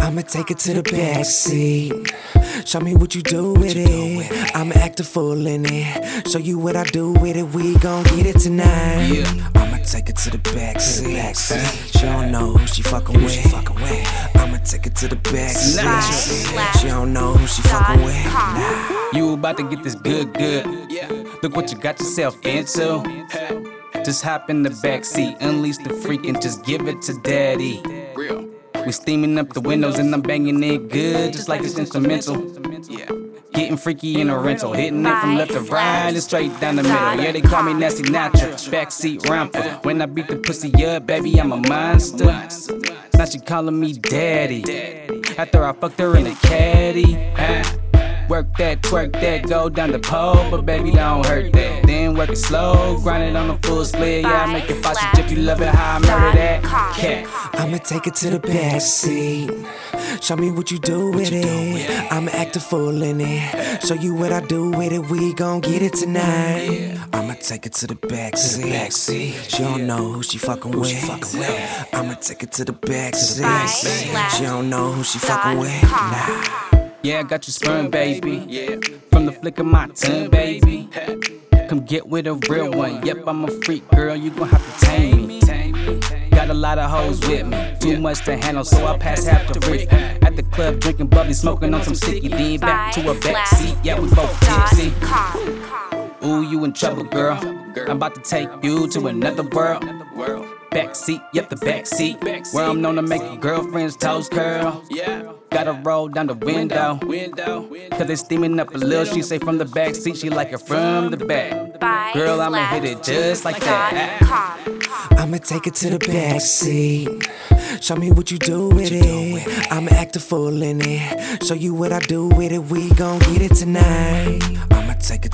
I'ma take it to the back seat. Show me what you do with it. I'ma act a fool in it. Show you what I do with it. We gon' get it tonight. Yeah. I'ma take it to the back seat. She don't know who she fucking with. I'ma take it to the back seat. She don't know who she fucking with. Nah. You about to get this good, good. Look what you got yourself into. Just hop in the back seat, unleash the freak, and just give it to daddy. We steaming up the windows and I'm banging it good, just like it's instrumental. Yeah. Getting freaky in a rental, hitting it from left to right and straight down the middle. Yeah, they call me Nasty Natural, backseat ramper. When I beat the pussy up, baby, I'm a monster. Now she calling me daddy. After I fucked her in the caddy. Ah. Huh? Work that, twerk that, go down the pole, but baby, don't hurt that. Then work it slow, grind it on the full split. Yeah, I make it fast if you love it, how I murder that cat. I'ma take it to the back seat. Show me what you do with it. I'ma act a fool in it. Show you what I do with it. We gon' get it tonight. I'ma take it to the back seat. She don't know who she fucking with. I'ma take it to the back seat. She don't know who she fucking with. Nah. Yeah, I got your sperm, baby. From the flick of my tongue, baby. Come get with a real one. Yep, I'm a freak, girl. You gon' have to tame me. Got a lot of hoes with me. Too much to handle, so I pass half the freak. At the club, drinking bubbly, smoking on some sticky. Then back to a back seat. Yeah, we both tipsy. Ooh, you in trouble, girl. I'm about to take you to another world. Back seat, yep, the back seat. Where I'm known to make your girlfriend's toes curl. Gotta roll down the window. Cause they steaming up a little. She say from the back seat, she like it from the back. Girl, I'ma hit it just like that. I'ma take it to the back seat. Show me what you do with it. I'ma act a fool in it. Show you what I do with it. We gon' get it tonight. I'ma take it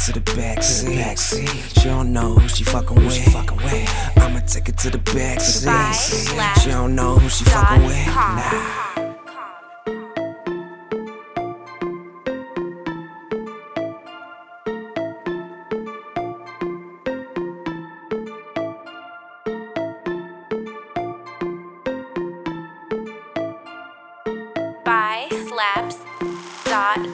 to the back seat. Back seat. She don't know who she fucking with. She fucking with. I'ma take it to the back seat. She don't know who she fucking with. Nah. slaps dot